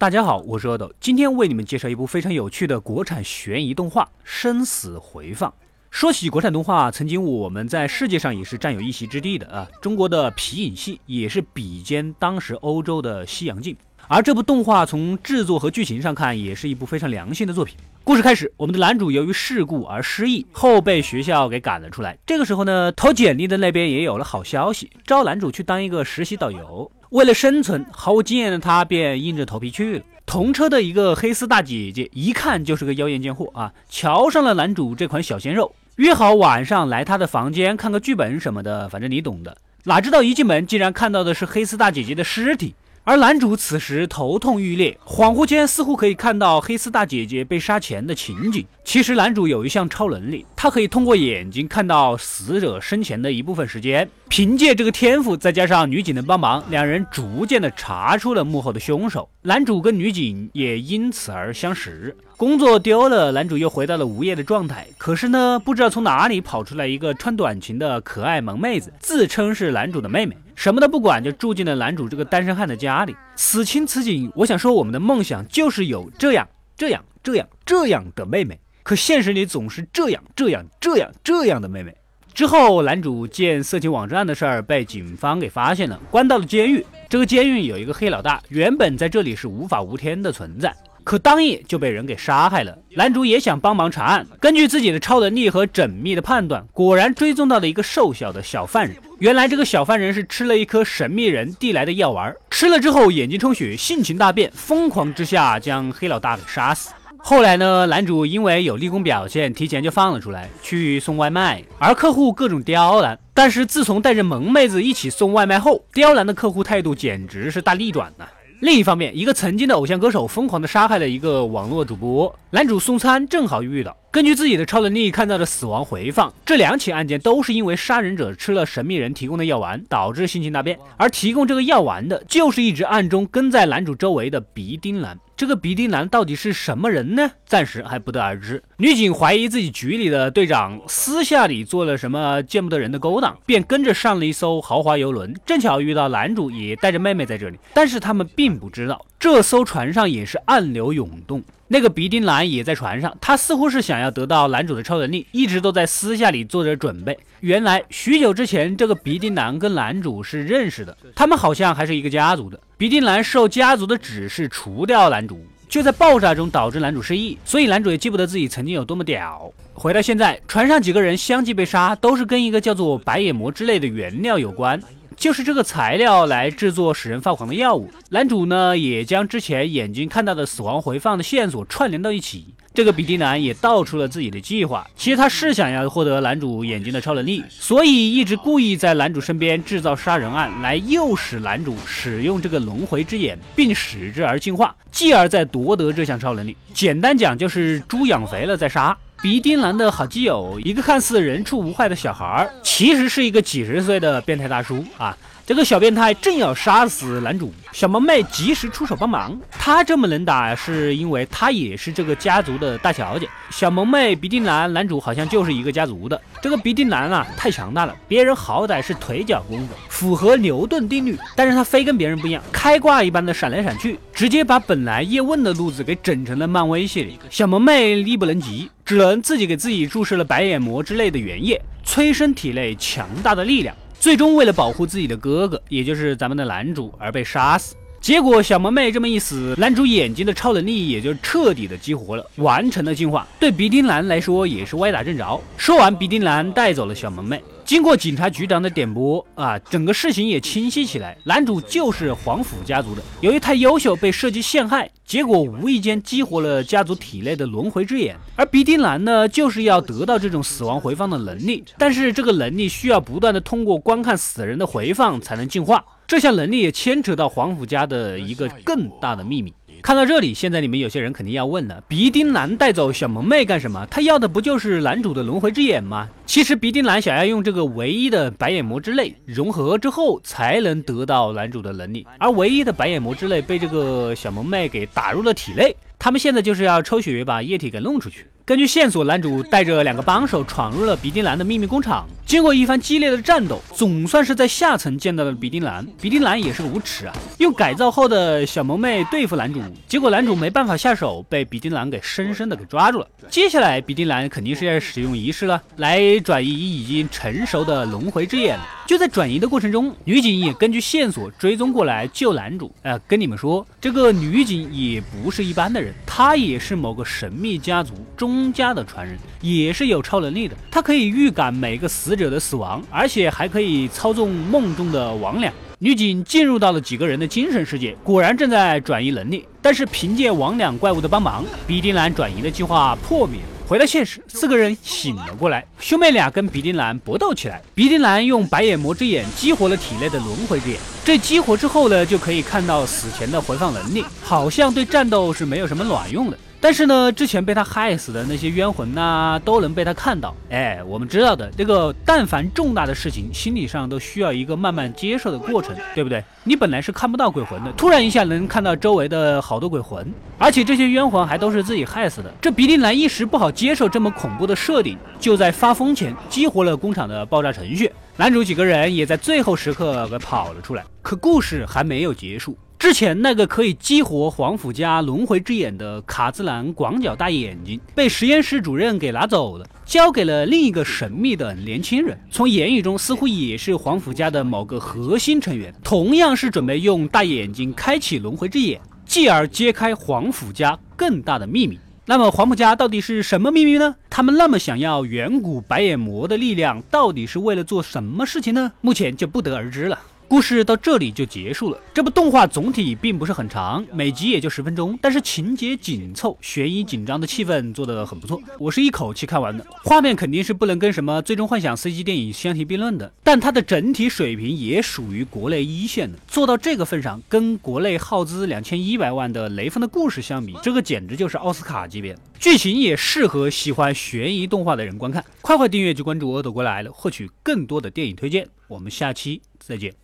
大家好，我是阿斗，今天为你们介绍一部非常有趣的国产悬疑动画《生死回放》。说起国产动画，曾经我们在世界上也是占有一席之地的啊。中国的皮影戏也是比肩当时欧洲的西洋镜，而这部动画从制作和剧情上看，也是一部非常良心的作品。故事开始，我们的男主由于事故而失忆，后被学校给赶了出来。这个时候呢，投简历的那边也有了好消息，招男主去当一个实习导游。为了生存，毫无经验的他便硬着头皮去了。同车的一个黑丝大姐姐，一看就是个妖艳贱货啊！瞧上了男主这款小鲜肉，约好晚上来他的房间看个剧本什么的，反正你懂的。哪知道一进门，竟然看到的是黑丝大姐姐的尸体。而男主此时头痛欲裂，恍惚间似乎可以看到黑丝大姐姐被杀前的情景。其实男主有一项超能力，他可以通过眼睛看到死者生前的一部分时间。凭借这个天赋，再加上女警的帮忙，两人逐渐的查出了幕后的凶手。男主跟女警也因此而相识。工作丢了，男主又回到了无业的状态。可是呢，不知道从哪里跑出来一个穿短裙的可爱萌妹子，自称是男主的妹妹。什么都不管，就住进了男主这个单身汉的家里。此情此景，我想说，我们的梦想就是有这样、这样、这样、这样的妹妹。可现实里总是这样、这样、这样、这样的妹妹。之后，男主见色情网站的事儿被警方给发现了，关到了监狱。这个监狱有一个黑老大，原本在这里是无法无天的存在。可当夜就被人给杀害了。男主也想帮忙查案，根据自己的超能力和缜密的判断，果然追踪到了一个瘦小的小犯人。原来这个小犯人是吃了一颗神秘人递来的药丸，吃了之后眼睛充血，性情大变，疯狂之下将黑老大给杀死。后来呢，男主因为有立功表现，提前就放了出来去送外卖，而客户各种刁难。但是自从带着萌妹子一起送外卖后，刁难的客户态度简直是大逆转呐。另一方面，一个曾经的偶像歌手疯狂的杀害了一个网络主播，男主送餐正好遇到。根据自己的超能力看到的死亡回放，这两起案件都是因为杀人者吃了神秘人提供的药丸，导致性情大变。而提供这个药丸的，就是一直暗中跟在男主周围的鼻丁男。这个鼻丁男到底是什么人呢？暂时还不得而知。女警怀疑自己局里的队长私下里做了什么见不得人的勾当，便跟着上了一艘豪华游轮。正巧遇到男主也带着妹妹在这里，但是他们并不知道，这艘船上也是暗流涌动。那个鼻丁男也在船上，他似乎是想要得到男主的超能力，一直都在私下里做着准备。原来许久之前，这个鼻丁男跟男主是认识的，他们好像还是一个家族的。鼻丁男受家族的指示除掉男主，就在爆炸中导致男主失忆，所以男主也记不得自己曾经有多么屌。回到现在，船上几个人相继被杀，都是跟一个叫做白眼魔之类的原料有关。就是这个材料来制作使人发狂的药物。男主呢，也将之前眼睛看到的死亡回放的线索串联到一起。这个比迪男也道出了自己的计划。其实他是想要获得男主眼睛的超能力，所以一直故意在男主身边制造杀人案，来诱使男主使用这个轮回之眼，并使之而进化，继而再夺得这项超能力。简单讲，就是猪养肥了再杀。鼻丁男的好基友，一个看似人畜无害的小孩儿，其实是一个几十岁的变态大叔啊！这个小变态正要杀死男主，小萌妹及时出手帮忙。他这么能打，是因为他也是这个家族的大小姐。小萌妹鼻丁男，男主好像就是一个家族的。这个鼻丁男啊，太强大了，别人好歹是腿脚功夫，符合牛顿定律，但是他非跟别人不一样，开挂一般的闪来闪去，直接把本来叶问的路子给整成了漫威系列。小萌妹力不能及。只能自己给自己注射了白眼膜之类的原液，催生体内强大的力量，最终为了保护自己的哥哥，也就是咱们的男主而被杀死。结果小萌妹这么一死，男主眼睛的超能力也就彻底的激活了，完成了进化。对鼻丁男来说也是歪打正着。说完，鼻丁男带走了小萌妹。经过警察局长的点拨啊，整个事情也清晰起来。男主就是皇甫家族的，由于太优秀被设计陷害，结果无意间激活了家族体内的轮回之眼。而鼻丁男呢，就是要得到这种死亡回放的能力，但是这个能力需要不断的通过观看死人的回放才能进化。这项能力也牵扯到皇甫家的一个更大的秘密。看到这里，现在你们有些人肯定要问了：鼻丁男带走小萌妹干什么？他要的不就是男主的轮回之眼吗？其实鼻丁男想要用这个唯一的白眼魔之泪融合之后，才能得到男主的能力。而唯一的白眼魔之泪被这个小萌妹给打入了体内，他们现在就是要抽血把液体给弄出去。根据线索，男主带着两个帮手闯入了鼻丁男的秘密工厂。经过一番激烈的战斗，总算是在下层见到了鼻丁男。鼻丁男也是个无耻啊，用改造后的小萌妹对付男主，结果男主没办法下手，被鼻丁兰给深深的给抓住了。接下来，鼻丁兰肯定是要使用仪式了，来转移已经成熟的轮回之眼。就在转移的过程中，女警也根据线索追踪过来救男主。呃，跟你们说，这个女警也不是一般的人，她也是某个神秘家族钟家的传人，也是有超能力的。她可以预感每个死者的死亡，而且还可以操纵梦中的魍魉。女警进入到了几个人的精神世界，果然正在转移能力。但是凭借魍魉怪物的帮忙，比丁兰转移的计划破灭了。回到现实，四个人醒了过来，兄妹俩跟鼻丁兰搏斗起来。鼻丁兰用白眼魔之眼激活了体内的轮回之眼，这激活之后呢，就可以看到死前的回放能力，好像对战斗是没有什么卵用的。但是呢，之前被他害死的那些冤魂呐，都能被他看到。哎，我们知道的这个，但凡重大的事情，心理上都需要一个慢慢接受的过程，对不对？你本来是看不到鬼魂的，突然一下能看到周围的好多鬼魂，而且这些冤魂还都是自己害死的。这比利兰一时不好接受这么恐怖的设定，就在发疯前激活了工厂的爆炸程序。男主几个人也在最后时刻给跑了出来。可故事还没有结束。之前那个可以激活皇甫家轮回之眼的卡兹兰广角大眼睛，被实验室主任给拿走了，交给了另一个神秘的年轻人。从言语中似乎也是皇甫家的某个核心成员，同样是准备用大眼睛开启轮回之眼，继而揭开皇甫家更大的秘密。那么皇甫家到底是什么秘密呢？他们那么想要远古白眼魔的力量，到底是为了做什么事情呢？目前就不得而知了。故事到这里就结束了。这部动画总体并不是很长，每集也就十分钟，但是情节紧凑，悬疑紧张的气氛做得很不错。我是一口气看完的。画面肯定是不能跟什么《最终幻想》CG 电影相提并论的，但它的整体水平也属于国内一线的。做到这个份上，跟国内耗资两千一百万的《雷锋的故事》相比，这个简直就是奥斯卡级别。剧情也适合喜欢悬疑动画的人观看。快快订阅及关注“耳朵过来了”，获取更多的电影推荐。我们下期再见。